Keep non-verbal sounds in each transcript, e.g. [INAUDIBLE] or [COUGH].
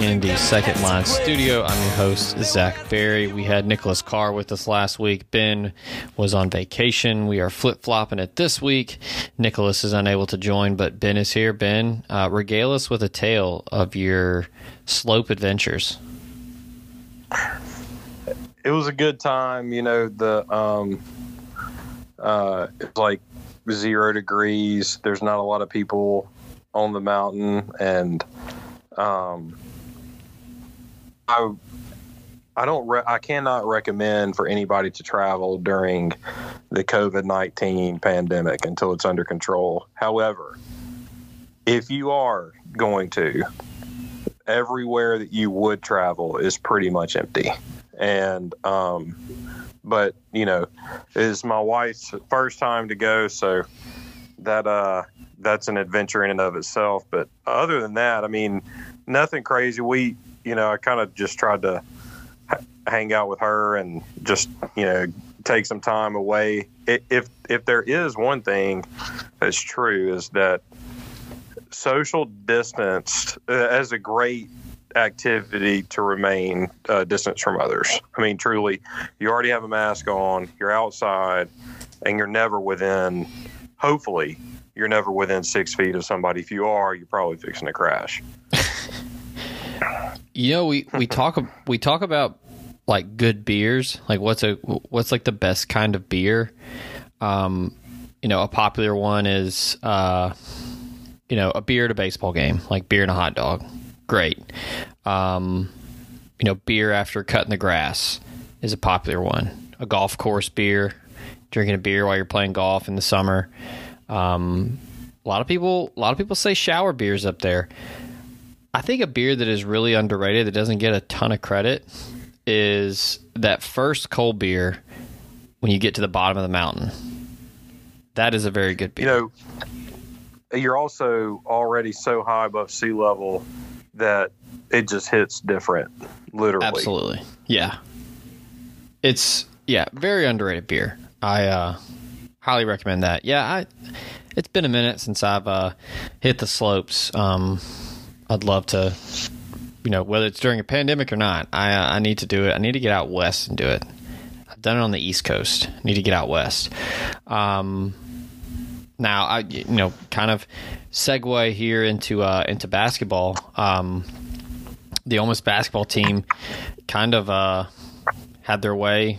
in the second line studio. I'm your host, Zach Berry. We had Nicholas Carr with us last week. Ben was on vacation. We are flip flopping it this week. Nicholas is unable to join, but Ben is here. Ben, uh, regale us with a tale of your slope adventures. It was a good time. You know, the, um, uh, it's like zero degrees. There's not a lot of people on the mountain, and um, I I don't re- I cannot recommend for anybody to travel during the COVID nineteen pandemic until it's under control. However, if you are going to, everywhere that you would travel is pretty much empty, and um, but you know, it is my wife's first time to go, so that uh that's an adventure in and of itself. But other than that, I mean, nothing crazy. We, you know, I kind of just tried to hang out with her and just, you know, take some time away. If if there is one thing that's true is that social distance uh, as a great activity to remain uh, distance from others. I mean, truly, you already have a mask on, you're outside, and you're never within. Hopefully, you're never within six feet of somebody. If you are, you're probably fixing to crash. [LAUGHS] You know, we, we [LAUGHS] talk we talk about like good beers, like what's a what's like the best kind of beer. Um, you know, a popular one is uh, you know, a beer at a baseball game, like beer and a hot dog. Great. Um, you know, beer after cutting the grass is a popular one. A golf course beer, drinking a beer while you're playing golf in the summer. Um, a lot of people, a lot of people say shower beers up there. I think a beer that is really underrated that doesn't get a ton of credit is that first cold beer when you get to the bottom of the mountain. That is a very good beer. You know, you're also already so high above sea level that it just hits different, literally. Absolutely. Yeah. It's yeah, very underrated beer. I uh highly recommend that. Yeah, I it's been a minute since I've uh hit the slopes. Um I'd love to you know, whether it's during a pandemic or not. I uh, I need to do it. I need to get out west and do it. I've done it on the East Coast. I need to get out west. Um now I you know, kind of segue here into uh into basketball. Um the Miss basketball team kind of uh, had their way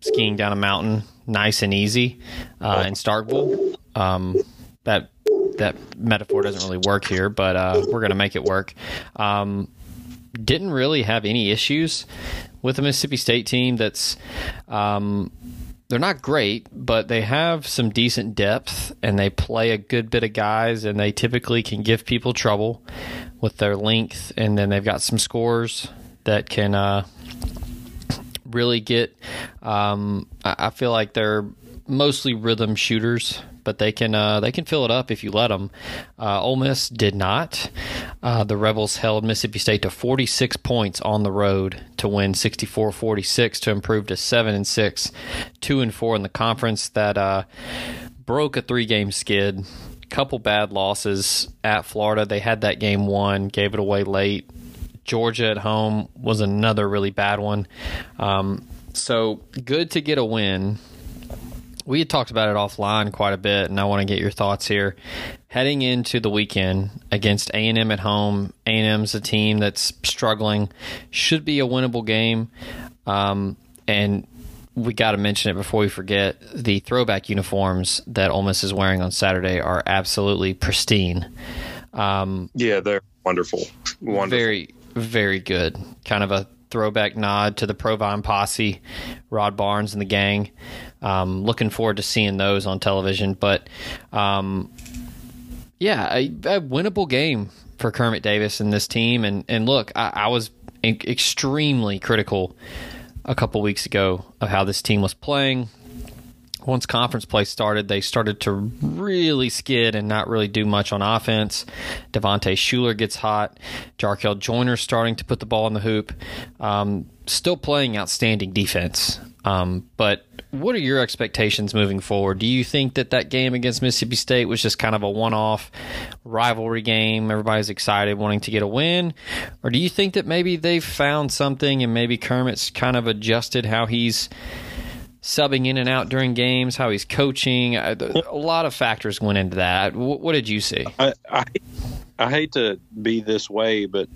skiing down a mountain, nice and easy, uh, in Starkville. Um, that that metaphor doesn't really work here, but uh, we're gonna make it work. Um, didn't really have any issues with the Mississippi State team. That's um, they're not great, but they have some decent depth and they play a good bit of guys and they typically can give people trouble with their length and then they've got some scores that can uh, really get um, I feel like they're mostly rhythm shooters but they can uh, they can fill it up if you let them. Uh, Ole Miss did not. Uh, the Rebels held Mississippi State to 46 points on the road to win 64-46 to improve to seven and six, two and four in the conference. That uh, broke a three game skid. Couple bad losses at Florida. They had that game won, gave it away late. Georgia at home was another really bad one. Um, so good to get a win we had talked about it offline quite a bit, and I want to get your thoughts here. Heading into the weekend against A and M at home, A and M's a team that's struggling, should be a winnable game, um, and we got to mention it before we forget. The throwback uniforms that Ole Miss is wearing on Saturday are absolutely pristine. Um, Yeah, they're wonderful. Wonderful. very, very good. Kind of a throwback nod to the Provine posse, Rod Barnes and the gang. Um, looking forward to seeing those on television. But um, yeah, a, a winnable game for Kermit Davis and this team. And and look, I, I was extremely critical a couple weeks ago of how this team was playing. Once conference play started, they started to really skid and not really do much on offense. Devontae Shuler gets hot. Jarkel Joyner starting to put the ball in the hoop. Um, still playing outstanding defense. Um, but what are your expectations moving forward? Do you think that that game against Mississippi State was just kind of a one-off rivalry game? Everybody's excited, wanting to get a win, or do you think that maybe they've found something and maybe Kermit's kind of adjusted how he's subbing in and out during games, how he's coaching? A lot of factors went into that. What did you see? I, I, I hate to be this way, but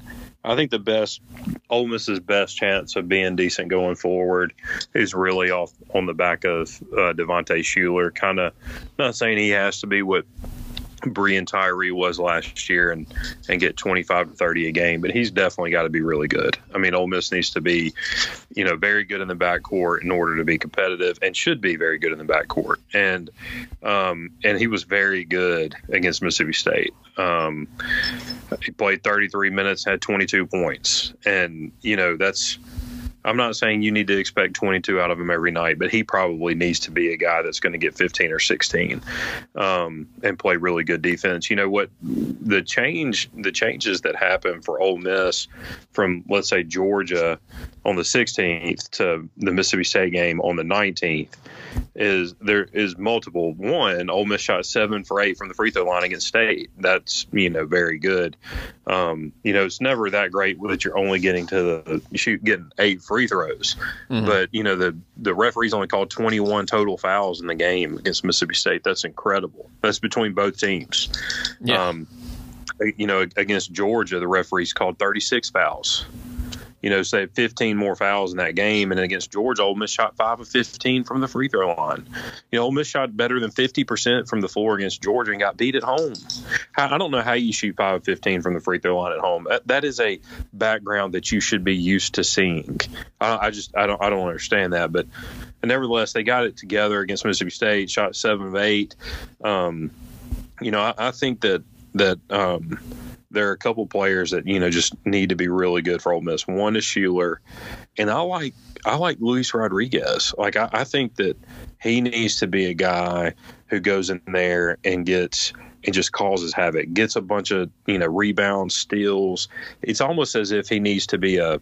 I think the best Ole Miss's best chance of being decent going forward is really off on the back of uh, Devontae Shuler. Kind of not saying he has to be what Breein Tyree was last year and and get 25 to 30 a game, but he's definitely got to be really good. I mean, Ole Miss needs to be, you know, very good in the backcourt in order to be competitive, and should be very good in the backcourt. And um, and he was very good against Mississippi State. Um, he played 33 minutes, had 22 points, and you know that's I'm not saying you need to expect 22 out of him every night, but he probably needs to be a guy that's going to get 15 or 16 um, and play really good defense. You know what? The change, the changes that happen for Ole Miss from let's say Georgia on the 16th to the Mississippi State game on the 19th is there is multiple. One, Ole Miss shot seven for eight from the free throw line against State. That's you know very good. Um, you know it's never that great that you're only getting to the shoot getting eight free throws, mm-hmm. but you know the the referees only called 21 total fouls in the game against Mississippi State. That's incredible. That's between both teams. Yeah. Um, you know, against Georgia, the referees called 36 fouls you know, say 15 more fouls in that game. And then against Georgia, Ole Miss shot five of 15 from the free throw line. You know, Ole Miss shot better than 50% from the floor against Georgia and got beat at home. I don't know how you shoot five of 15 from the free throw line at home. That, that is a background that you should be used to seeing. I, I just, I don't, I don't understand that. But nevertheless, they got it together against Mississippi State, shot seven of eight. Um, you know, I, I think that, that, um, there are a couple players that you know just need to be really good for Ole Miss. One is Shuler, and I like I like Luis Rodriguez. Like I, I think that he needs to be a guy who goes in there and gets and just causes havoc, gets a bunch of you know rebounds, steals. It's almost as if he needs to be a,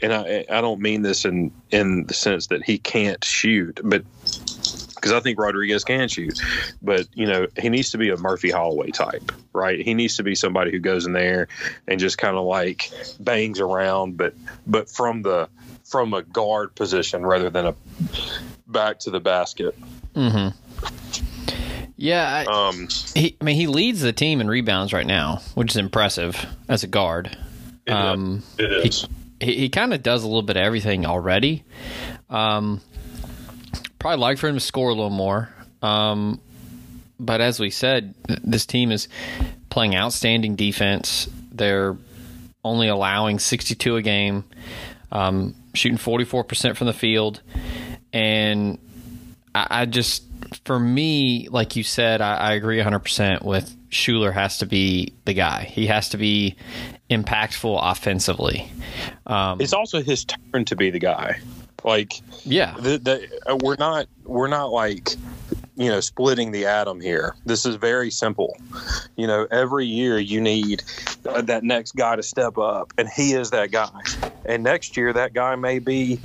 and I I don't mean this in in the sense that he can't shoot, but because I think Rodriguez can shoot, but you know he needs to be a Murphy Holloway type, right? He needs to be somebody who goes in there and just kind of like bangs around, but but from the from a guard position rather than a back to the basket. Mm-hmm. Yeah, I, um, he, I mean he leads the team in rebounds right now, which is impressive as a guard. It um, is. It is. He, he, he kind of does a little bit of everything already. Um, probably like for him to score a little more. Um, but as we said, this team is playing outstanding defense. They're only allowing 62 a game, um, shooting 44% from the field. And I, I, just, for me, like you said, I, I agree 100% with Shuler has to be the guy. He has to be impactful offensively. Um, it's also his turn to be the guy. Like, yeah, the, the, uh, we're not we're not like you know splitting the atom here. This is very simple. You know, every year you need uh, that next guy to step up, and he is that guy. And next year that guy may be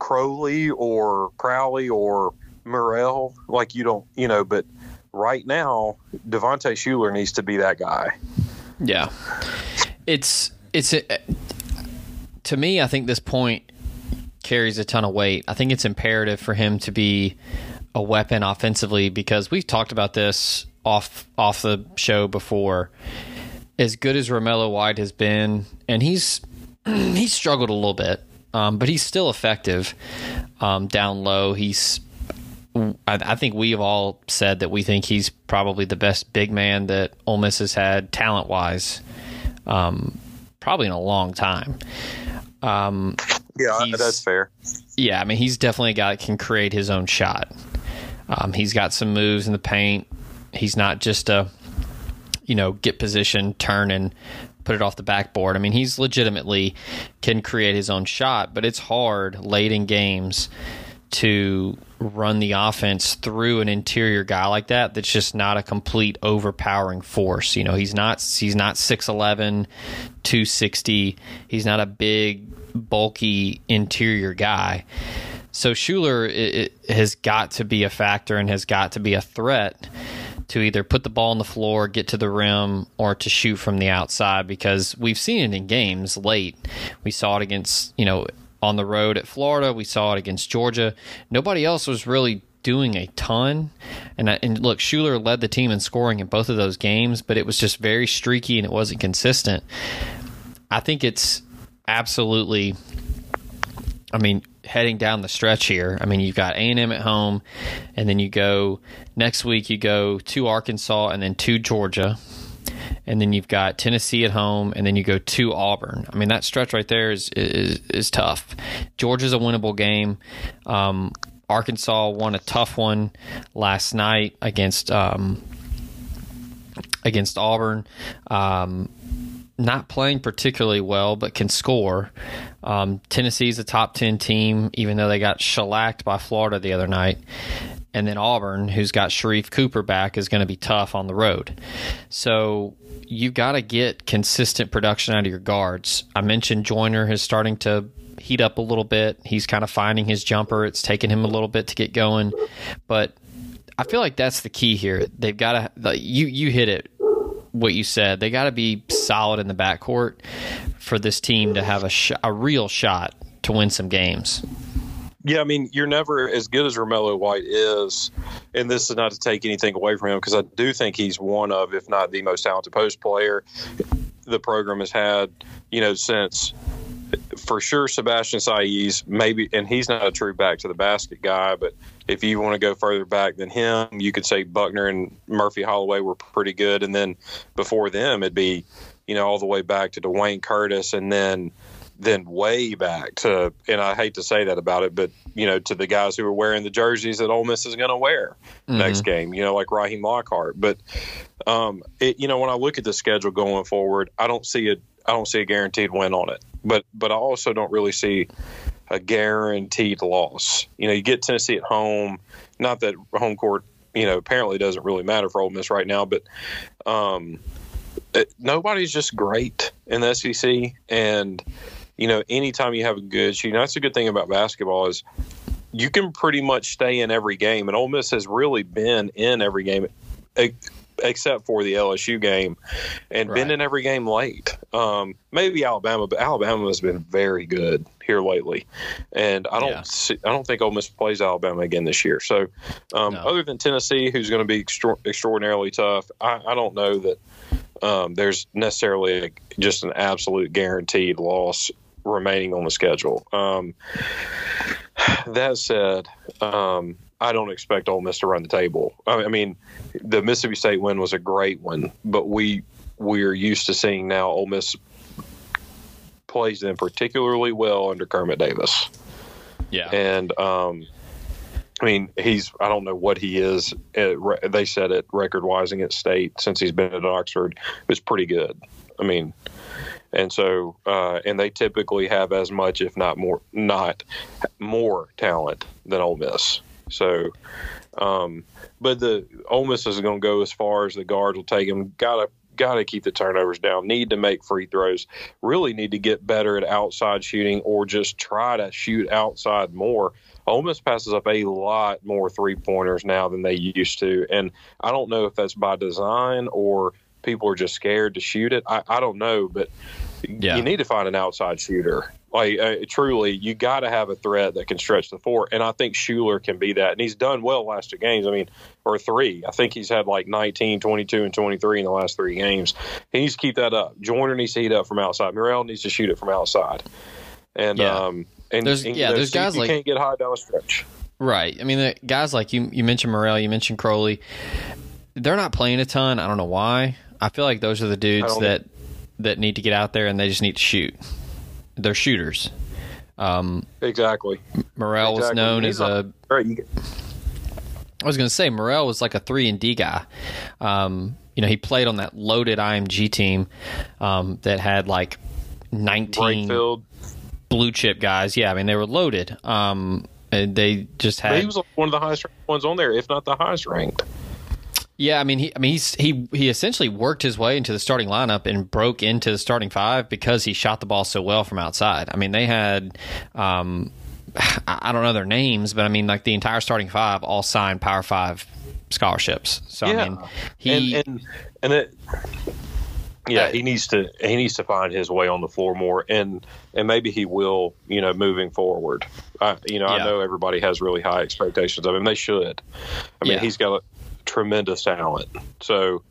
Crowley or Crowley or Murrell. Like you don't, you know, but right now Devontae Shuler needs to be that guy. Yeah, it's it's a, to me. I think this point carries a ton of weight. I think it's imperative for him to be a weapon offensively because we've talked about this off off the show before. As good as Romello White has been, and he's [CLEARS THROAT] he's struggled a little bit, um, but he's still effective um, down low. He's I, I, think we've all said that we think he's probably the best big man that Ole Miss has had talent wise, um, probably in a long time. Um, yeah, that's fair. Yeah, I mean, he's definitely a guy that can create his own shot. Um, he's got some moves in the paint. He's not just a, you know, get position, turn, and put it off the backboard. I mean, he's legitimately can create his own shot, but it's hard late in games to run the offense through an interior guy like that that's just not a complete overpowering force. You know, he's not he's not 6'11, 260. He's not a big bulky interior guy. So Shuler it, it has got to be a factor and has got to be a threat to either put the ball on the floor, get to the rim, or to shoot from the outside because we've seen it in games late. We saw it against, you know, on the road at Florida. We saw it against Georgia. Nobody else was really doing a ton. And, and look, Shuler led the team in scoring in both of those games, but it was just very streaky and it wasn't consistent. I think it's absolutely. I mean, heading down the stretch here. I mean, you've got A and M at home, and then you go next week. You go to Arkansas, and then to Georgia, and then you've got Tennessee at home, and then you go to Auburn. I mean, that stretch right there is is, is tough. Georgia's a winnable game. Um, Arkansas won a tough one last night against um, against Auburn. Um, not playing particularly well, but can score. Um, Tennessee's a top 10 team, even though they got shellacked by Florida the other night. And then Auburn, who's got Sharife Cooper back, is going to be tough on the road. So you've got to get consistent production out of your guards. I mentioned Joyner is starting to heat up a little bit. He's kind of finding his jumper. It's taken him a little bit to get going. But I feel like that's the key here. They've got to, you, you hit it what you said. They got to be solid in the backcourt for this team to have a sh- a real shot to win some games. Yeah, I mean, you're never as good as Romello White is, and this is not to take anything away from him because I do think he's one of, if not the most talented post player the program has had, you know, since for sure Sebastian Saiz, maybe, and he's not a true back to the basket guy, but if you want to go further back than him, you could say Buckner and Murphy Holloway were pretty good, and then before them, it'd be, you know, all the way back to Dwayne Curtis, and then then way back to, and I hate to say that about it, but you know, to the guys who are wearing the jerseys that Ole Miss is going to wear mm-hmm. next game, you know, like Rahim Lockhart. But, um, it, you know, when I look at the schedule going forward, I don't see a, I don't see a guaranteed win on it but but I also don't really see a guaranteed loss. You know, you get Tennessee at home. Not that home court, you know, apparently doesn't really matter for Ole Miss right now, but um, it, nobody's just great in the SEC. And you know, anytime you have a good, you know, that's a good thing about basketball is you can pretty much stay in every game, and Ole Miss has really been in every game except for the LSU game, and right. been in every game late. Um, maybe Alabama, but Alabama has been very good here lately, and I don't yeah. see, I don't think Ole Miss plays Alabama again this year. So, um, no. other than Tennessee, who's going to be extra- extraordinarily tough, I, I, don't know that um, there's necessarily a, just an absolute guaranteed loss remaining on the schedule. Um, that said, um, I don't expect Ole Miss to run the table. I mean, the Mississippi State win was a great one, but we we're used to seeing now Ole Miss plays them particularly well under Kermit Davis. Yeah, and um, I mean, he's I don't know what he is. At, they said it record wise against State since he's been at Oxford It's pretty good. I mean, and so uh, and they typically have as much, if not more, not more talent than Ole Miss. So, um, but the Ole Miss is going to go as far as the guards will take them. Got to got to keep the turnovers down. Need to make free throws. Really need to get better at outside shooting, or just try to shoot outside more. Ole Miss passes up a lot more three pointers now than they used to, and I don't know if that's by design or people are just scared to shoot it. I, I don't know, but yeah. you need to find an outside shooter. Like uh, truly, you got to have a threat that can stretch the floor, and I think Shuler can be that. And he's done well last two games. I mean, or three. I think he's had like 19, 22, and 23 in the last three games. He needs to keep that up. Joyner needs to heat up from outside. Murrell needs to shoot it from outside. And yeah. um, and, there's and, yeah, know, there's guys you like can't get high down the stretch. Right. I mean, the guys like you. You mentioned Murrell, You mentioned Crowley. They're not playing a ton. I don't know why. I feel like those are the dudes that that need to get out there and they just need to shoot. They're shooters. Um, exactly. Murrell exactly. was known as a. Right, get... I was going to say Murrell was like a three and D guy. Um, you know, he played on that loaded IMG team um, that had like nineteen Brakefield. blue chip guys. Yeah, I mean they were loaded. Um, they just had. But he was one of the highest ranked ones on there, if not the highest ranked. Yeah, I mean, he, I mean, he's he he essentially worked his way into the starting lineup and broke into the starting five because he shot the ball so well from outside. I mean, they had, um, I don't know their names, but I mean, like the entire starting five all signed Power Five scholarships. So Yeah. I mean, he and and, and it yeah he needs to he needs to find his way on the floor more and and maybe he will you know moving forward I, you know Yeah. i know everybody has really high expectations of him they should i mean Yeah. he's got a tremendous talent so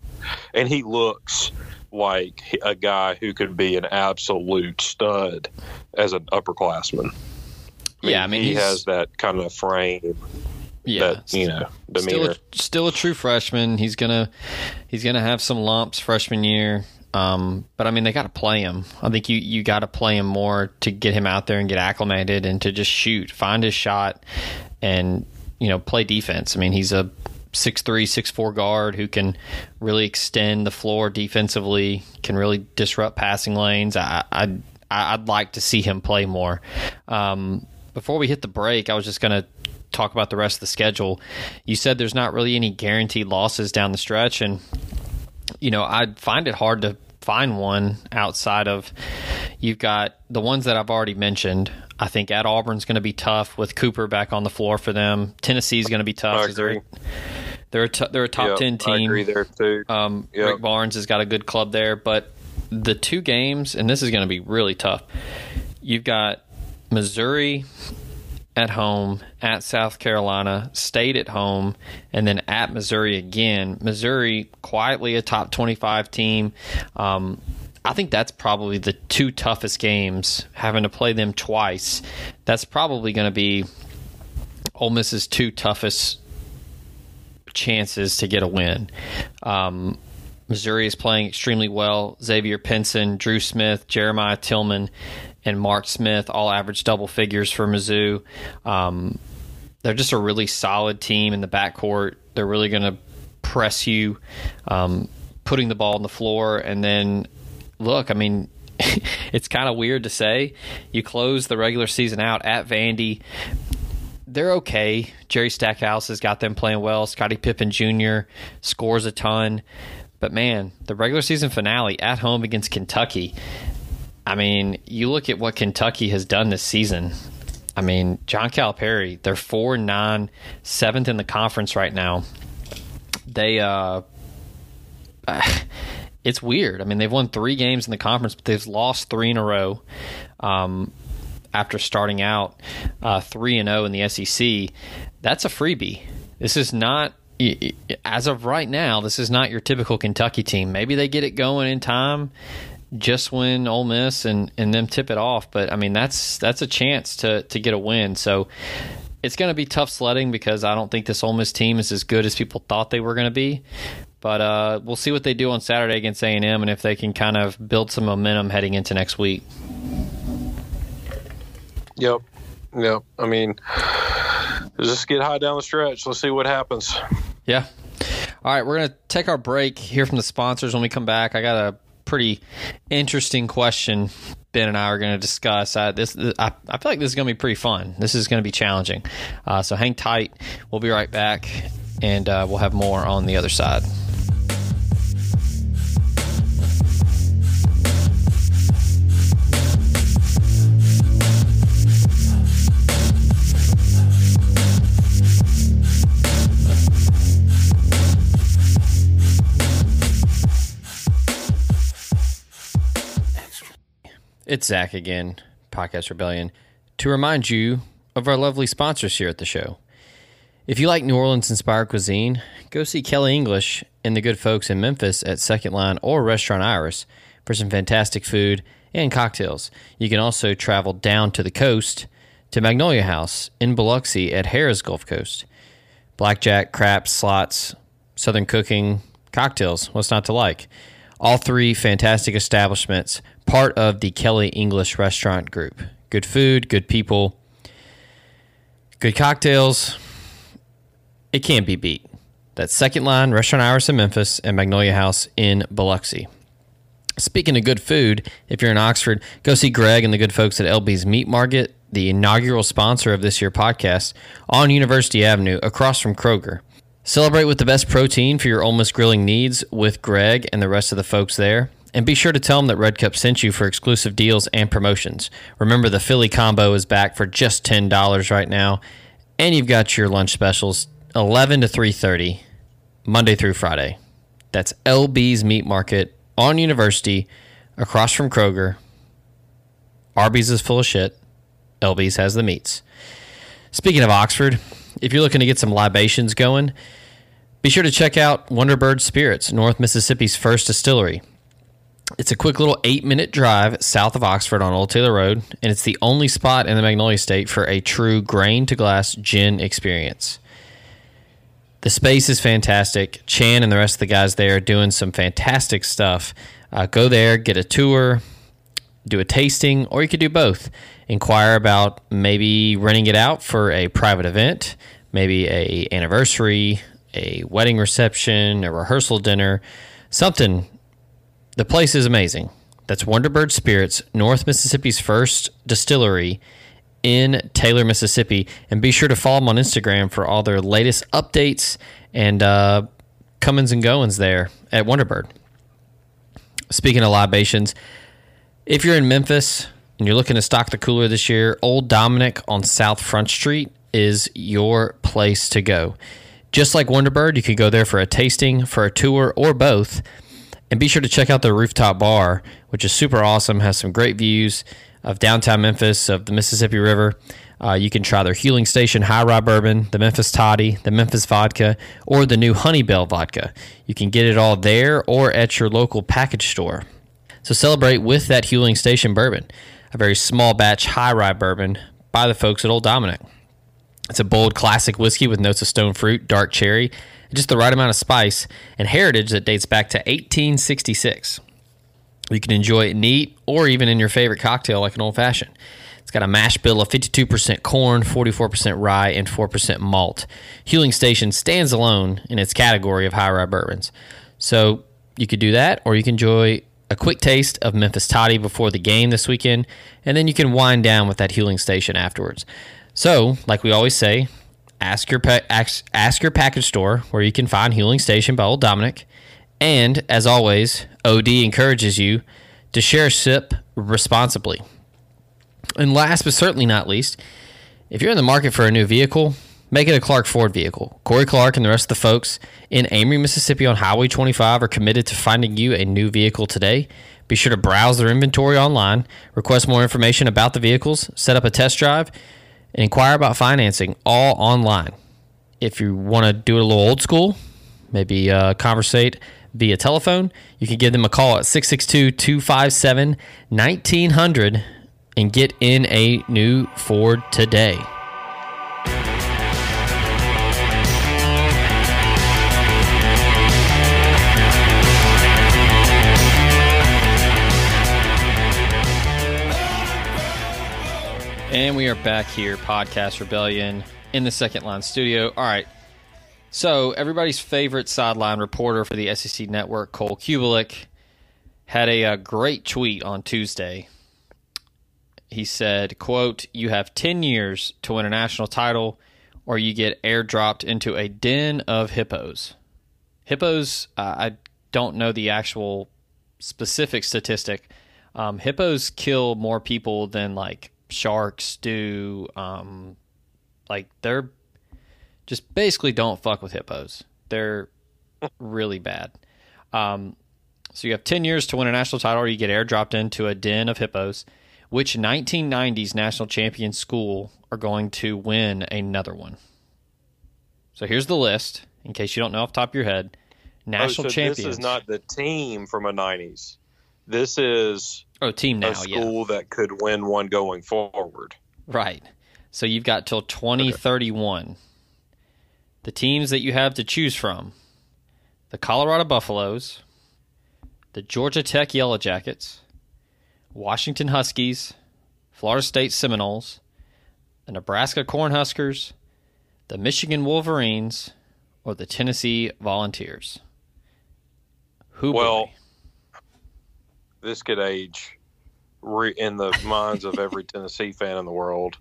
and he looks like a guy who could be an absolute stud as an upperclassman Yeah, I mean, he has that kind of frame yeah, that you know still a, still a true freshman. He's gonna he's gonna have some lumps freshman year. Um, but I mean, they got to play him. I think you you got to play him more to get him out there and get acclimated and to just shoot, find his shot, and you know play defense. I mean, he's a six three, six four guard who can really extend the floor defensively, can really disrupt passing lanes. I I I'd like to see him play more. Um, before we hit the break, I was just gonna talk about the rest of the schedule. You said there's not really any guaranteed losses down the stretch, and you know I'd find it hard to find one outside of you've got the ones that I've already mentioned. I think at Auburn's going to be tough with Cooper back on the floor for them. Tennessee's going to be tough I agree. They're a t- they're a top Yep, ten i team. agree there too Um, Yep. Rick Barnes has got a good club there, but the two games, and this is going to be really tough. You've got Missouri at home, at South Carolina, State at home, and then at Missouri again. Missouri quietly a top twenty-five team. Um, I think that's probably the two toughest games. Having to play them twice, that's probably going to be Ole Miss's two toughest chances to get a win. Um, Missouri is playing extremely well. Xavier Pinson, Dru Smith, Jeremiah Tilmon, and Mark Smith all average double figures for Mizzou. Um, they're just a really solid team in the backcourt. They're really going to press you, um, putting the ball on the floor. And then, look, I mean, [LAUGHS] it's kind of weird to say. You close the regular season out at Vandy they're okay. Jerry Stackhouse has got them playing well. Scotty Pippen Jr. scores a ton. But man, the regular season finale at home against Kentucky. I mean, you look at what Kentucky has done this season. I mean, John Calipari, they're four nine, seventh in the conference right now. They uh [SIGHS] it's weird. I mean, they've won three games in the conference, but they've lost three in a row. Um, after starting out uh, three and zero in the SEC, that's a freebie. This is not as of right now. This is not your typical Kentucky team. Maybe they get it going in time, just when Ole Miss and and them tip it off. But I mean, that's that's a chance to to get a win. So. It's going to be tough sledding because I don't think this Ole Miss team is as good as people thought they were going to be. But uh, we'll see what they do on Saturday against A and M, and if they can kind of build some momentum heading into next week. Yep. Yep. I mean, just get high down the stretch. Let's see what happens. Yeah. All right, we're going to take our break, hear from the sponsors. When we come back, I got a pretty interesting question Ben and I are going to discuss. Uh, this, I, I feel like this is going to be pretty fun. This is going to be challenging. Uh, so hang tight. We'll be right back, and uh, we'll have more on the other side. It's Zach again, Podcast Rebellion, to remind you of our lovely sponsors here at the show. If you like New Orleans inspired cuisine, go see Kelly English and the good folks in Memphis at Second Line or Restaurant Iris for some fantastic food and cocktails. You can also travel down to the coast to Magnolia House in Biloxi at Harrah's Gulf Coast. Blackjack, craps, slots, southern cooking, cocktails. What's not to like? All three fantastic establishments, part of the Kelly English Restaurant Group. Good food, good people, good cocktails. It can't be beat. That's Second Line, Restaurant Iris in Memphis, and Magnolia House in Biloxi. Speaking of good food, if you're in Oxford, go see Greg and the good folks at LB's Meat Market, the inaugural sponsor of this year podcast, on University Avenue across from Kroger. Celebrate with the best protein for your Miss grilling needs with Greg and the rest of the folks there. And be sure to tell them that Red Cup sent you for exclusive deals and promotions. Remember, the Philly combo is back for just $10 right now. And you've got your lunch specials 11 to 3.30, Monday through Friday. That's LB's Meat Market on University, across from Kroger. Arby's is full of shit. LB's has the meats. Speaking of Oxford, if you're looking to get some libations going, be sure to check out Wonderbird Spirits, North Mississippi's first distillery. It's a quick little eight minute drive south of Oxford on Old Taylor Road, and it's the only spot in the Magnolia State for a true grain to glass gin experience. The space is fantastic. Chan and the rest of the guys there are doing some fantastic stuff. Uh, go there, get a tour, do a tasting, or you could do both. Inquire about maybe renting it out for a private event, maybe a anniversary, a wedding reception, a rehearsal dinner, something. The place is amazing. That's Wonderbird Spirits, North Mississippi's first distillery in Taylor, Mississippi. And be sure to follow them on Instagram for all their latest updates and uh, comings and goings there at Wonderbird. Speaking of libations, if you're in Memphis and you're looking to stock the cooler this year, Old Dominick on South Front Street is your place to go. Just like Wonderbird, you can go there for a tasting, for a tour, or both. And be sure to check out the rooftop bar, which is super awesome, has some great views of downtown Memphis, of the Mississippi River. Uh, you can try their Huling Station High Rye Bourbon, the Memphis Toddy, the Memphis Vodka, or the new Honeybell Vodka. You can get it all there or at your local package store. So celebrate with that Huling Station bourbon, a very small batch high rye bourbon by the folks at Old Dominick. It's a bold classic whiskey with notes of stone fruit, dark cherry, just the right amount of spice, and heritage that dates back to 1866. You can enjoy it neat or even in your favorite cocktail like an old fashioned. It's got a mash bill of 52% corn, 44% rye, and 4% malt. Huling Station stands alone in its category of high rye bourbons. So you could do that, or you can enjoy a quick taste of Memphis Toddy before the game this weekend, and then you can wind down with that Huling Station afterwards. So, like we always say, ask your pa- ask, ask your package store where you can find Huling Station by Old Dominick. And as always, OD encourages you to share sip responsibly. And last but certainly not least, if you're in the market for a new vehicle, make it a Clark Ford vehicle. Corey Clark and the rest of the folks in Amory, Mississippi on Highway 25 are committed to finding you a new vehicle today. Be sure to browse their inventory online, request more information about the vehicles, set up a test drive, and inquire about financing all online. If you want to do it a little old school, maybe uh, conversate via telephone, you can give them a call at 662 257 1900 and get in a new Ford today. And we are back here, Podcast Rebellion, in the second line studio. All right. So, everybody's favorite sideline reporter for the SEC network, Cole Cubelic, had a, a great tweet on Tuesday. He said, quote, You have 10 years to win a national title, or you get airdropped into a den of hippos. Hippos, uh, I don't know the actual specific statistic. Um, hippos kill more people than like sharks do. Um, like they're just basically don't fuck with hippos. They're really bad. Um, so you have 10 years to win a national title, or you get airdropped into a den of hippos. Which 1990s national champion school are going to win another one? So here's the list, in case you don't know off the top of your head. National oh, so champions. This is not the team from a '90s. This is oh team now, a school yeah. that could win one going forward. Right. So you've got till 2031. The teams that you have to choose from the Colorado Buffaloes, the Georgia Tech Yellow Jackets, Washington Huskies, Florida State Seminoles, the Nebraska Cornhuskers, the Michigan Wolverines, or the Tennessee Volunteers. Who Well, boy? This could age re- in the minds of every [LAUGHS] Tennessee fan in the world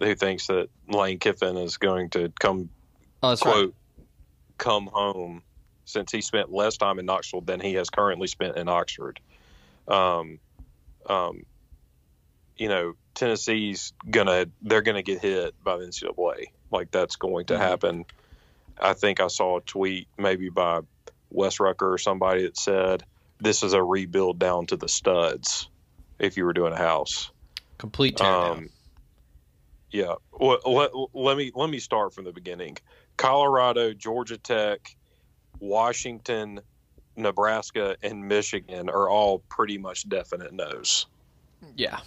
who thinks that Lane Kiffin is going to come oh, quote right. come home since he spent less time in Knoxville than he has currently spent in Oxford. Um, um, you know, Tennessee's gonna they're gonna get hit by the NCAA. Like that's going to Mhm. happen. I think I saw a tweet maybe by Wes Rucker or somebody that said this is a rebuild down to the studs. If you were doing a house, Complete teardown. um, yeah. Well, let, let me let me start from the beginning. Colorado, Georgia Tech, Washington, Nebraska, and Michigan are all pretty much definite no's. yeah,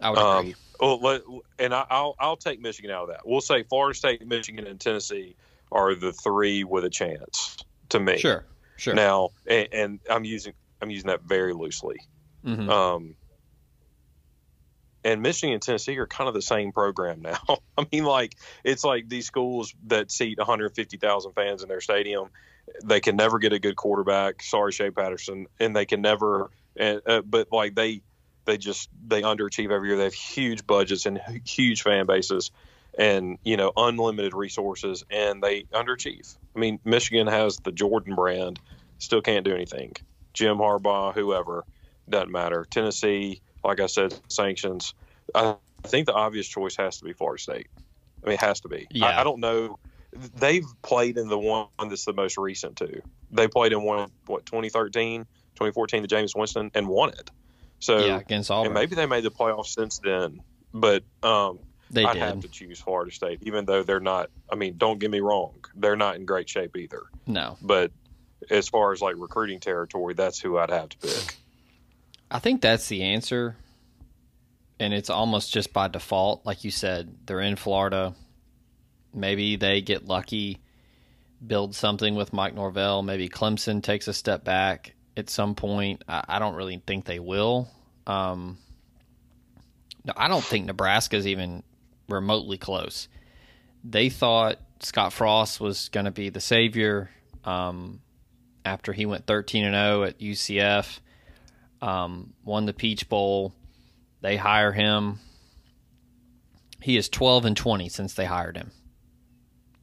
I would agree. Um, well, let, and I, I'll I'll take Michigan out of that. We'll say Florida State, Michigan, and Tennessee are the three with a chance to me. sure, sure. Now, and, and I'm using I'm using that very loosely. Mhm. Um, and Michigan and Tennessee are kind of the same program now. [LAUGHS] I mean, like it's like these schools that seat 150,000 fans in their stadium. They can never get a good quarterback. Sorry, Shea Patterson, and they can never. And uh, but like they they just they underachieve every year. They have huge budgets and huge fan bases, and you know unlimited resources, and they underachieve. I mean, Michigan has the Jordan brand, still can't do anything. Jim Harbaugh, whoever, doesn't matter. Tennessee, like I said, sanctions. I think the obvious choice has to be Florida State. I mean, it has to be. Yeah. I, I don't know. They've played in the one that's the most recent too. They played in one what 2013, 2014, the Jameis Winston, and won it. So yeah, against Auburn, and maybe they made the playoffs since then. But um, they I'd did. have to choose Florida State, even though they're not. I mean, don't get me wrong, they're not in great shape either. No, But as far as like recruiting territory, that's who I'd have to pick. I think that's the answer. And it's almost just by default. Like you said, they're in Florida. Maybe they get lucky, build something with Mike Norvell. Maybe Clemson takes a step back at some point. I, I don't really think they will. Um, no, I don't think Nebraska's even remotely close. They thought Scott Frost was going to be the savior um, after he went 13 and 0 at UCF um, won the Peach Bowl. They hire him. He is 12 and 20 since they hired him.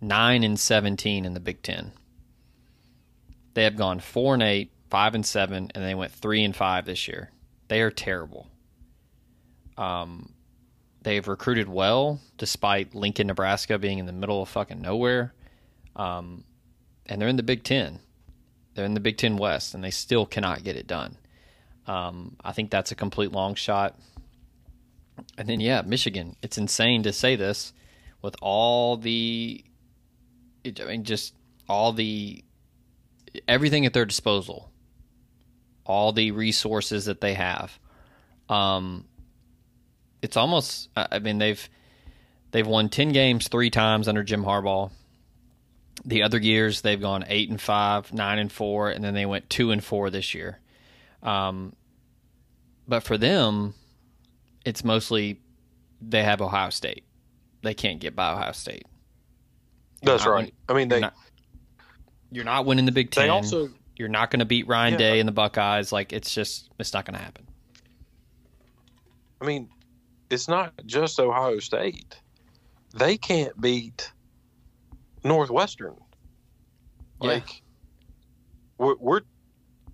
9 and 17 in the Big 10. They have gone 4 and 8, 5 and 7 and they went 3 and 5 this year. They are terrible. Um they've recruited well despite Lincoln, Nebraska being in the middle of fucking nowhere. Um and they're in the Big 10. They're in the Big 10 West and they still cannot get it done. Um, I think that's a complete long shot. And then, yeah, Michigan. It's insane to say this with all the, I mean, just all the, everything at their disposal, all the resources that they have. Um, it's almost, I mean, they've, they've won 10 games three times under Jim Harbaugh. The other years they've gone eight and five, nine and four, and then they went two and four this year. Um, but for them, it's mostly they have Ohio State. They can't get by Ohio State. You're That's right. I mean, they you're not, you're not winning the Big Ten. they also you're not going to beat Ryan Yeah. Day and the Buckeyes. Like it's just it's not going to happen. I mean, it's not just Ohio State. They can't beat Northwestern. Yeah. Like, we're, we're,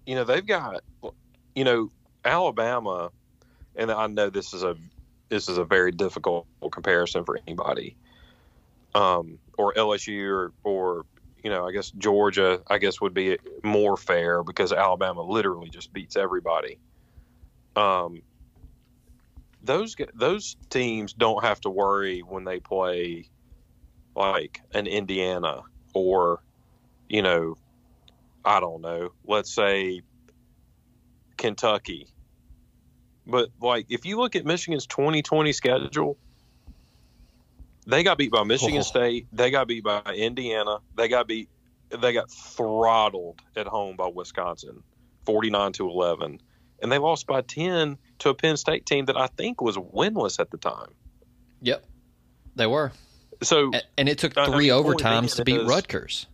you know, they've got, you know, Alabama, and I know this is a this is a very difficult comparison for anybody, um, or LSU or or you know, I guess Georgia, I guess would be more fair because Alabama literally just beats everybody. Um, those those teams don't have to worry when they play like an Indiana or you know I don't know let's say Kentucky but like if you look at Michigan's 2020 schedule they got beat by Michigan Oh. [LAUGHS] State they got beat by Indiana they got beat they got throttled at home by Wisconsin 49 to 11 and they lost by 10 to a Penn State team that I think was winless at the time. Yep, they were, So A- and it took I three mean, overtimes to beat Rutgers.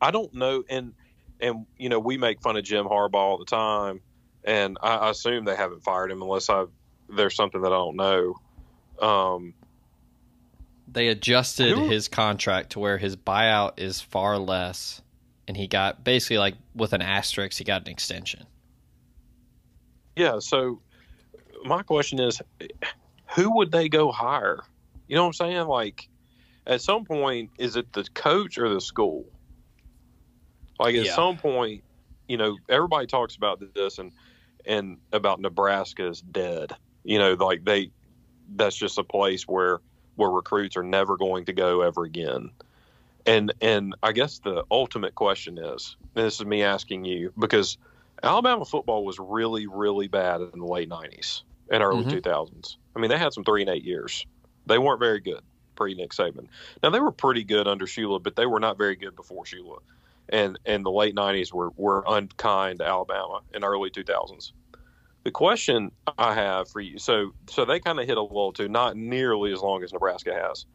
I don't know, and and you know we make fun of Jim Harbaugh all the time, and I, assume they haven't fired him unless I there's something that I don't know. Um, They adjusted his contract to where his buyout is far less and he got basically like with an asterisk, he got an extension. Yeah. So my question is, who would they go hire? You know what I'm saying? Like, at some point, is it the coach or the school? Like, at Yeah. some point, you know, everybody talks about this and and about Nebraska is dead. You know, like they that's just a place where where recruits are never going to go ever again. And and I guess the ultimate question is, and this is me asking you because Alabama football was really really bad in the late '90s and early Mhm. 2000s. I mean, they had some three and eight years. They weren't very good pre Nick Saban. Now they were pretty good under Shula, but they were not very good before Shula. And and the late '90s were were unkind to Alabama in early 2000s. The question I have for you, so so they kind of hit a lull too, not nearly as long as Nebraska has.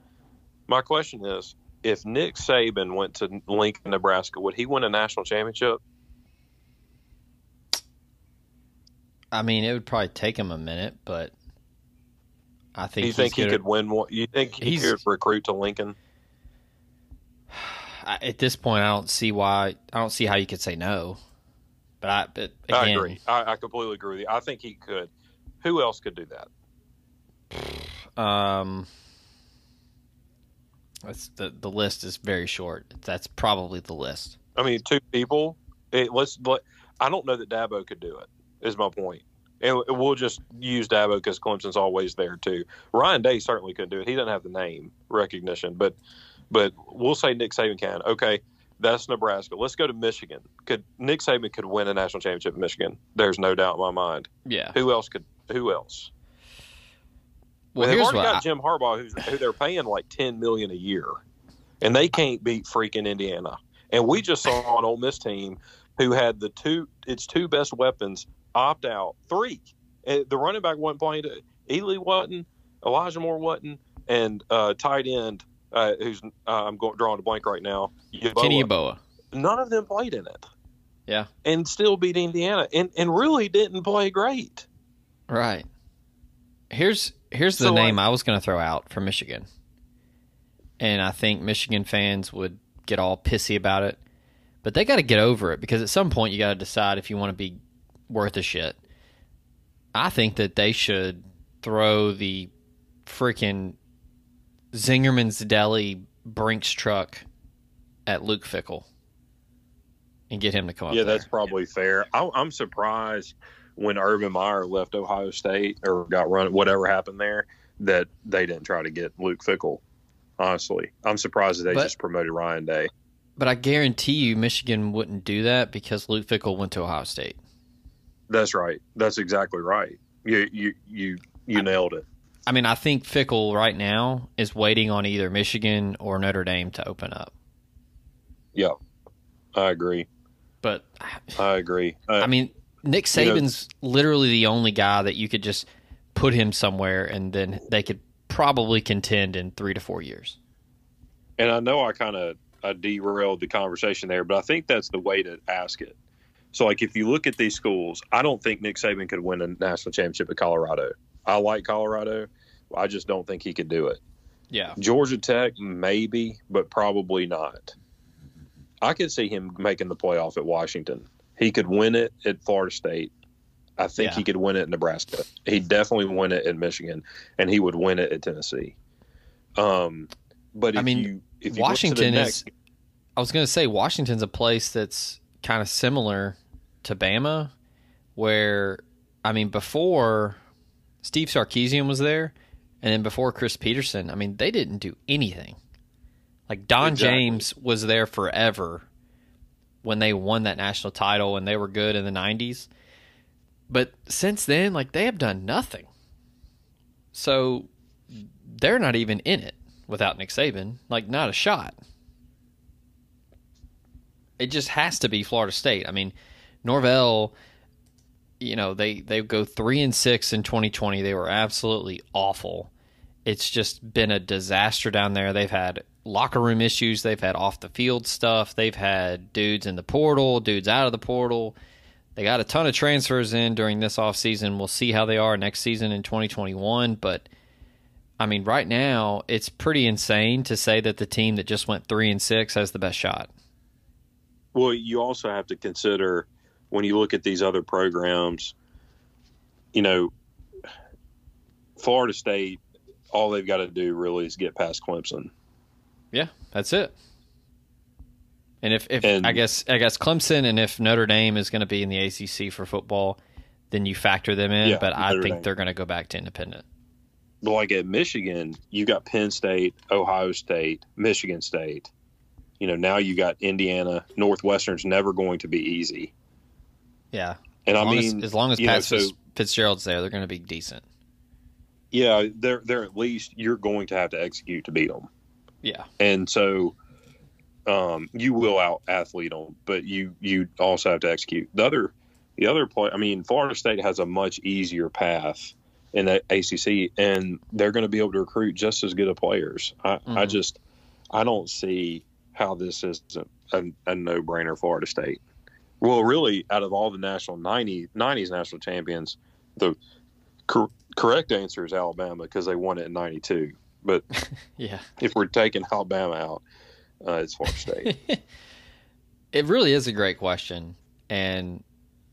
My question is, if Nick Saban went to Lincoln, Nebraska, would he win a national championship? I mean, it would probably take him a minute, but I think you think he could win one? You think he He's- could recruit to Lincoln? [SIGHS] I- at this point, I don't see why. I don't see how you could say no. But I, but again, I agree. I, I completely agree with you. I think he could. Who else could do that? [SIGHS] Um, that's the the list is very short. That's probably the list. I mean, two people. It, let's. Let, I don't know that Dabo could do it. Is my point. And we'll just use Dabo because Clemson's always there too. Ryan Day certainly couldn't do it. He doesn't have the name recognition, but but we'll say Nick Saban can. Okay, that's Nebraska. Let's go to Michigan. Could Nick Saban could win a national championship in Michigan? There's no doubt in my mind. Yeah. Who else could? Who else? Well, they've here's already got I- Jim Harbaugh, who's, who they're paying like ten million a year, and they can't beat freaking Indiana. And we just saw an Ole Miss team who had the two its two best weapons opt out. Three, And the running back wasn't playing. Ely wasn't, Elijah Moore wasn't, and uh, tight end uh, who's uh, I'm going drawing a blank right now. Yeboah. Kenny Yeboah. None of them played in it. Yeah. and still beat Indiana, and and really didn't play great. Right. Here's here's the So, name like- I was going to throw out for Michigan, and I think Michigan fans would get all pissy about it, but they got to get over it because at some point you got to decide if you want to be worth a shit. I think that they should throw the freaking Zingerman's Deli Brinks truck at Luke Fickell and get him to come up. Yeah, that's probably fair. I, I'm surprised when Urban Meyer left Ohio State or got run, whatever happened there, that they didn't try to get Luke Fickell. Honestly, I'm surprised that they But- just promoted Ryan Day. But I guarantee you, Michigan wouldn't do that because Luke Fickell went to Ohio State. That's right. That's exactly right. You you you you nailed it. I mean, I think Fickell right now is waiting on either Michigan or Notre Dame to open up. Yeah, I agree. But I agree. Uh, I mean, Nick You know- Saban's literally the only guy that you could just put him somewhere and then they could probably contend in three to four years. and I know I kind of I derailed the conversation there, but I think that's the way to ask it. So, like, if you look at these schools, I don't think Nick Saban could win a national championship at Colorado. I like Colorado. I just don't think he could do it. Yeah. Georgia Tech, maybe, but probably not. I could see him making the playoff at Washington. He could win it at Florida State. I think Yeah. he could win it at Nebraska. He'd definitely win it at Michigan, and he would win it at Tennessee. Um, but if I mean, you if Washington look to the is. I was going to say Washington's a place that's kind of similar to Bama, where I mean, before Steve Sarkisian was there, and then before Chris Petersen, I mean, they didn't do anything. Like Don Exactly. James was there forever when they won that national title and they were good in the '90s, but since then, like they have done nothing. So they're not even in it without Nick Saban. Like, not a shot. It just has to be Florida State. I mean, Norvell, you know, they they go three and six in 2020. They were absolutely awful. It's just been a disaster down there. They've had locker room issues. They've had off the field stuff. They've had dudes in the portal, dudes out of the portal. They got a ton of transfers in during this offseason. We'll see how they are next season in 2021. But I mean, right now, it's pretty insane to say that the team that just went three and six has the best shot. Well, you also have to consider when you look at these other programs, you know, Florida State, all they've got to do really is get past Clemson. Yeah, that's it. And if, if and, I guess I guess Clemson and if Notre Dame is going to be in the ACC for football, then you factor them in. Yeah, but I think Dame. they're going to go back to independent. But like at Michigan, you got Penn State, Ohio State, Michigan State. You know, now you got Indiana. Northwestern's never going to be easy. Yeah, and as I mean, as, as long as Pat know, so, Fitzgerald's there, they're going to be decent. Yeah, they're they're at least you're going to have to execute to beat them. Yeah, and so um, you will out athlete them, but you you also have to execute. The other the other play, I mean, Florida State has a much easier path in the ACC, and they're going to be able to recruit just as good of players. I, mm-hmm. I just I don't see how this is a, a, a no brainer. Florida State. Well, really, out of all the national 90, 90s national champions, the cor- correct answer is Alabama because they won it in '92. But [LAUGHS] yeah, if we're taking Alabama out, uh, it's Florida State. [LAUGHS] it really is a great question, and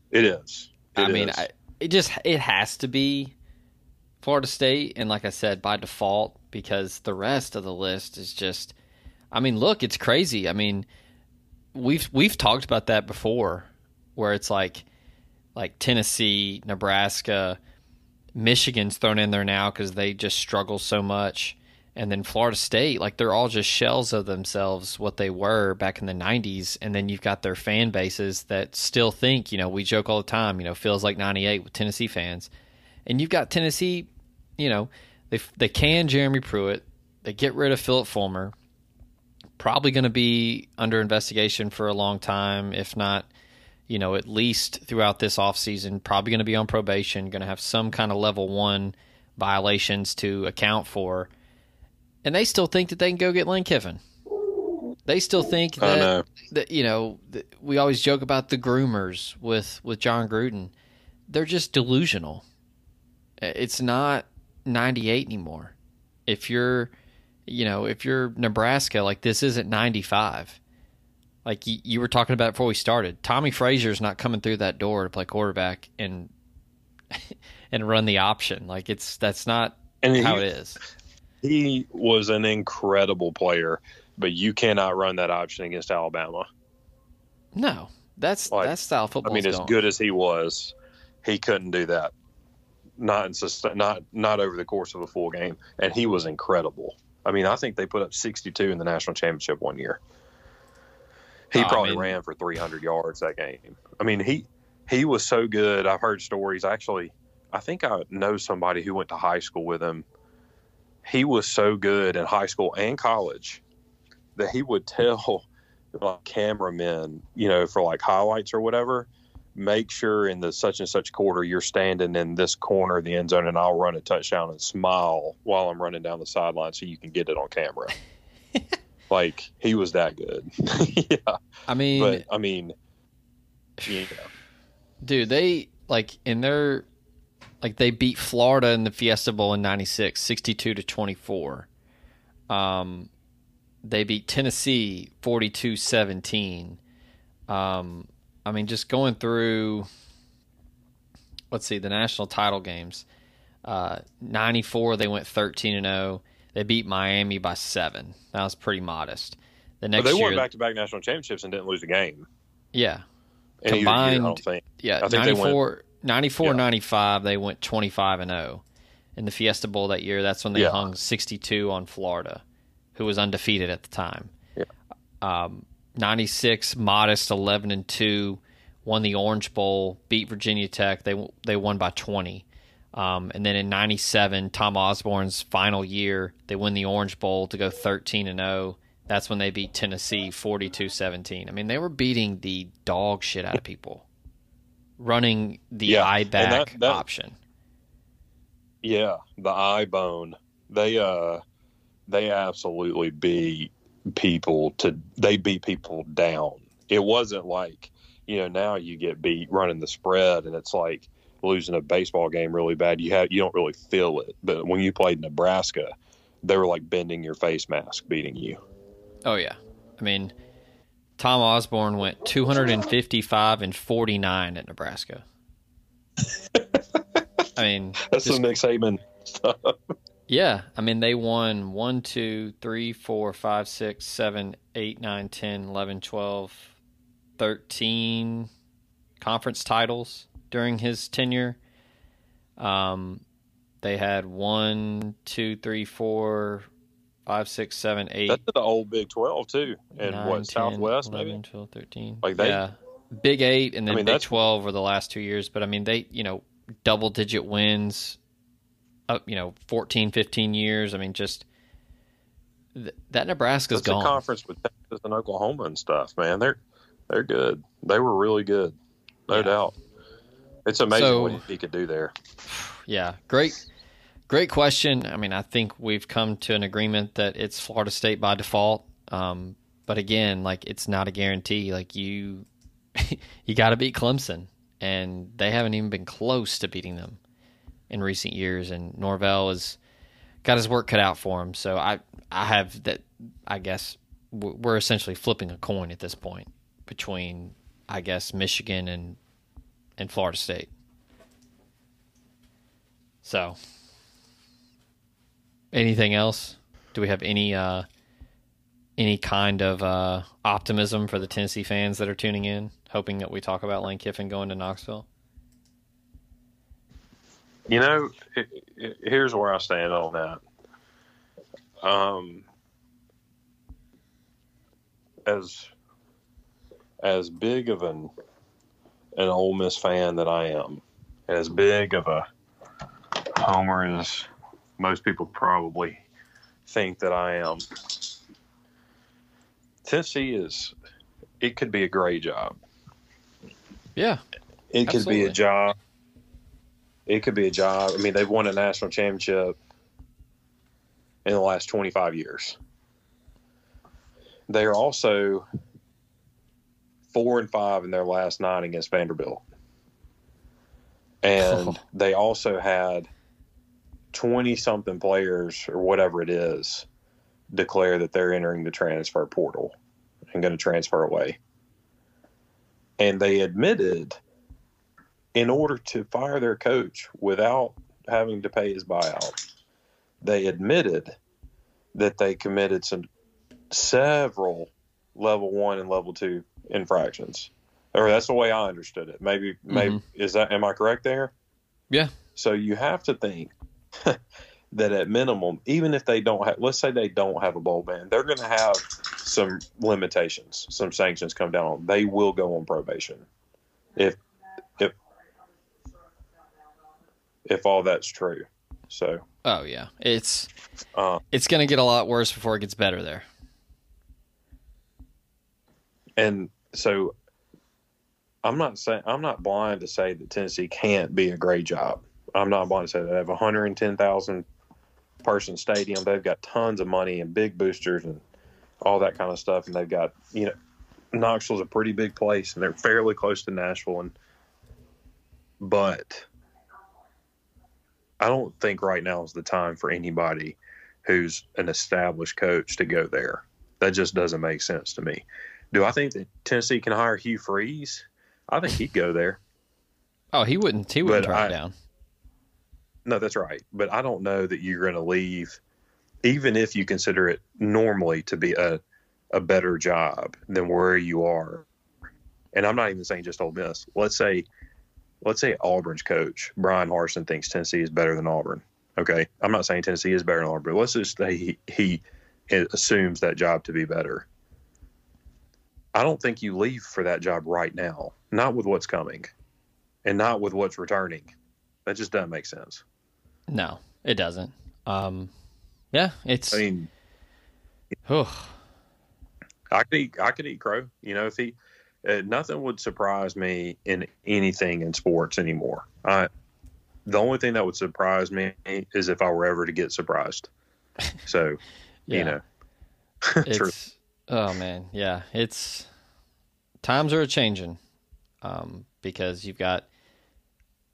it is. It I mean, I, it just it has to be Florida State, and like I said, by default, because the rest of the list is just. I mean, look, it's crazy. I mean, we've we've talked about that before, where it's like like Tennessee, Nebraska, Michigan's thrown in there now because they just struggle so much and then Florida State, like they're all just shells of themselves, what they were back in the 90s. And then you've got their fan bases that still think, you know, we joke all the time, you know, feels like 98 with Tennessee fans. And you've got Tennessee, you know, they, they can Jeremy Pruitt, they get rid of Phillip Fulmer, probably going to be under investigation for a long time, if not, you know, at least throughout this offseason, probably going to be on probation, going to have some kind of level one violations to account for and they still think that they can go get Lane Kiffin. They still think oh, that that you know we always joke about the groomers with with Jon Gruden. They're just delusional. It's not 98 anymore. If you're you know, if you're Nebraska, like this isn't 95. Like you, you were talking about before we started, Tommie Frazier's not coming through that door to play quarterback and [LAUGHS] and run the option. Like it's that's not and how he, it is he was an incredible player, but you cannot run that option against Alabama. No, that's like, that's style football. I mean, as going. good as he was, he couldn't do that. Not in not not over the course of a full game, and he was incredible. I mean, I think they put up 62 in the national championship one year. He probably I mean, ran for 300 yards that game. I mean, he he was so good. I've heard stories. Actually, I think I know somebody who went to high school with him he was so good in high school and college that he would tell [LAUGHS] like cameramen, you know, for like highlights or whatever, make sure in the such and such quarter you're standing in this corner of the end zone and I'll run a touchdown and smile while I'm running down the sideline so you can get it on camera. [LAUGHS] like he was that good. [LAUGHS] yeah. I mean, but I mean, yeah. dude, they like in their like they beat Florida in the Fiesta Bowl in 96, 62 to 24. Um, they beat Tennessee 42 17. Um, I mean, just going through, let's see, the national title games. Uh, 94, they went 13 and 0. They beat Miami by seven. That was pretty modest. The next but they year, won back to back national championships and didn't lose a game. Yeah. Combined, year, I don't think. Yeah, I think 94, 94 yeah. 95 they went 25 and 0 in the Fiesta Bowl that year that's when they yeah. hung 62 on Florida who was undefeated at the time yeah. um, 96 modest 11 and 2 won the Orange Bowl beat Virginia Tech. They they won by 20 um, and then in 97 Tom Osborne's final year they win the Orange Bowl to go 13 and 0 that's when they beat Tennessee 42-17 I mean they were beating the dog shit out of people. Running the yeah, I-back that, that, option. Yeah, the eye bone. They uh they absolutely beat people to they beat people down. It wasn't like, you know, now you get beat running the spread and it's like losing a baseball game really bad. You have you don't really feel it. But when you played Nebraska, they were like bending your face mask beating you. Oh yeah. I mean, Tom Osborne went 255 and 49 at Nebraska. [LAUGHS] I mean, That's just- some Nick Saban stuff. Yeah. I mean, they won 1, 2, 3, 4, 5, 6, 7, 8, 9, 10, 11, 12, 13 conference titles during his tenure. Um, they had 1, 2, 3, 4, 5, 6, 7, 8. That's the old Big Twelve too, and nine, what 10, Southwest 11, maybe. 12, 13. Like they- yeah. Big 8 and then I mean, Big 12 were the last 2 years, but I mean they, you know, double digit wins up, you know, 14 15 years. I mean just th- that Nebraska's It's gone. a conference with Texas and Oklahoma and stuff, man. They're they're good. They were really good, no Yeah. doubt. It's amazing So- what he could do there. Yeah, great, great question. I mean, I think we've come to an agreement that it's Florida State by default. Um, but again, like it's not a guarantee. Like you, [LAUGHS] you got to beat Clemson, and they haven't even been close to beating them in recent years. And Norvell has got his work cut out for him. So I, I have that. I guess we're essentially flipping a coin at this point between, I guess, Michigan and and Florida State. So, anything else? Do we have any uh, any kind of uh, optimism for the Tennessee fans that are tuning in, hoping that we talk about Lane Kiffin going to Knoxville? You know, it, it, here's where I stand on that. Um, as as big of an an Ole Miss fan that I am, as big of a homer as most people probably think that I am, Tennessee is. It could be a great job. Yeah, It could be a job. It could be a job. I mean, they've won a national championship in the last 25 years. They are also four and five in their last nine against Vanderbilt. And Oh. [LAUGHS] they also had 20 something players or whatever it is declare that they're entering the transfer portal and going to transfer away. And they admitted in order to fire their coach without having to pay his buyout, they admitted that they committed some several level one and level two infractions. Or that's the way I understood it. Maybe, maybe mm-hmm. is that am I correct there? Yeah. So you have to think [LAUGHS] that at minimum, even if they don't have, let's say they don't have a bowl ban, they're going to have some limitations, some sanctions come down. They will go on probation if if all that's true. So oh yeah, it's uh, it's going to get a lot worse before it gets better there. and so I'm not saying I'm not blind to say that Tennessee can't be a great job. I'm not blind to say that they have a 110,000 person stadium. They've got tons of money and big boosters and all that kind of stuff. And they've got you know Knoxville's a pretty big place and they're fairly close to Nashville. And but I don't think right now is the time for anybody who's an established coach to go there. That just doesn't make sense to me. Do I think that Tennessee can hire Hugh Freeze? I think he'd go there. Oh, he wouldn't. He wouldn't But turn I- it down. No, that's right. But I don't know that you're going to leave, even if you consider it normally to be a, a better job than where you are. And I'm not even saying just Ole Miss. Let's say, let's say Auburn's coach Bryan Harsin thinks Tennessee is better than Auburn. Okay, I'm not saying Tennessee is better than Auburn, but let's just say he, he assumes that job to be better. I don't think you leave for that job right now. Not with what's coming, and not with what's returning. That just doesn't make sense. No, it doesn't. Um, yeah, it's. I mean, oh, I could eat, I could eat crow. You know, if he, uh, nothing would surprise me in anything in sports anymore. I, the only thing that would surprise me is if I were ever to get surprised. [LAUGHS] So, yeah. you know, [LAUGHS] it's oh man yeah it's times are changing um, because you've got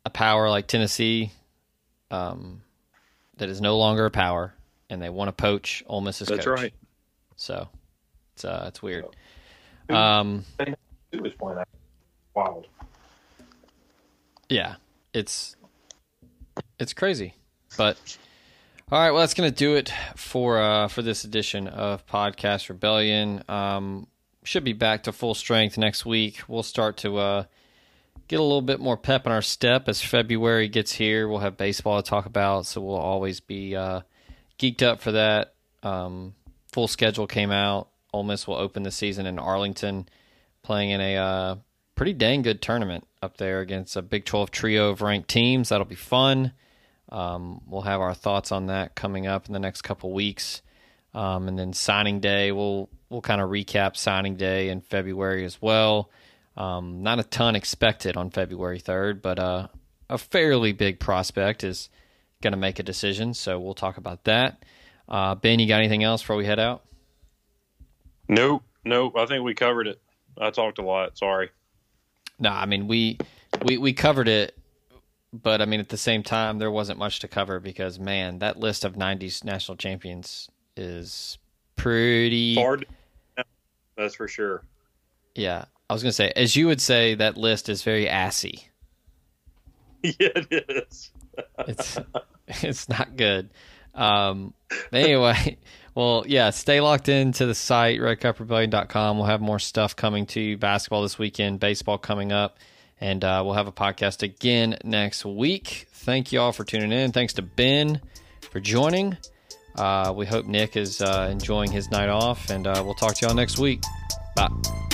a power like tennessee um, that is no longer a power and they want to poach Ole Miss's That's coach. right. so it's uh it's weird Um, Was playing that? Wild. yeah, it's it's crazy, but all right. Well, that's gonna do it for uh, for this edition of Podcast Rebellion. Um, should be back to full strength next week. We'll start to uh, get a little bit more pep in our step as February gets here. We'll have baseball to talk about, so we'll always be uh, geeked up for that. Um, full schedule came out. Ole Miss will open the season in Arlington, playing in a uh, pretty dang good tournament up there against a Big 12 trio of ranked teams. That'll be fun. Um, we'll have our thoughts on that coming up in the next couple weeks, um, and then signing day. We'll we'll kind of recap signing day in February as well. Um, not a ton expected on February 3rd, but uh, a fairly big prospect is going to make a decision. So we'll talk about that. Uh, ben, you got anything else before we head out? Nope, nope. I think we covered it. I talked a lot. Sorry. No, I mean we we we covered it, but I mean at the same time there wasn't much to cover because man, that list of '90s national champions is pretty hard. That's for sure. Yeah, I was gonna say, as you would say, that list is very assy. [LAUGHS] Yeah, it is. it's [LAUGHS] it's not good. Um, anyway, well, yeah, stay locked into the site, redcuprebellion.com. We'll have more stuff coming to you. Basketball this weekend, baseball coming up, and uh, we'll have a podcast again next week. Thank you all for tuning in. Thanks to Ben for joining. Uh, we hope Nick is uh, enjoying his night off, and uh, we'll talk to y'all next week. Bye.